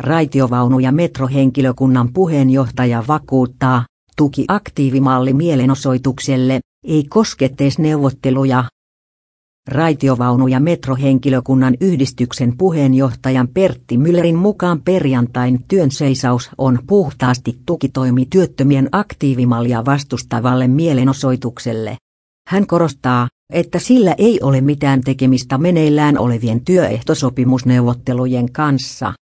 Raitiovaunu- ja metrohenkilökunnan puheenjohtaja vakuuttaa, tuki aktiivimalli mielenosoitukselle ei koske neuvotteluja. Raitiovaunu- ja metrohenkilökunnan yhdistyksen puheenjohtajan Pertti Müllerin mukaan perjantain työnseisaus on puhtaasti tukitoimi työttömien aktiivimallia vastustavalle mielenosoitukselle. Hän korostaa, että sillä ei ole mitään tekemistä meneillään olevien työehtosopimusneuvottelujen kanssa.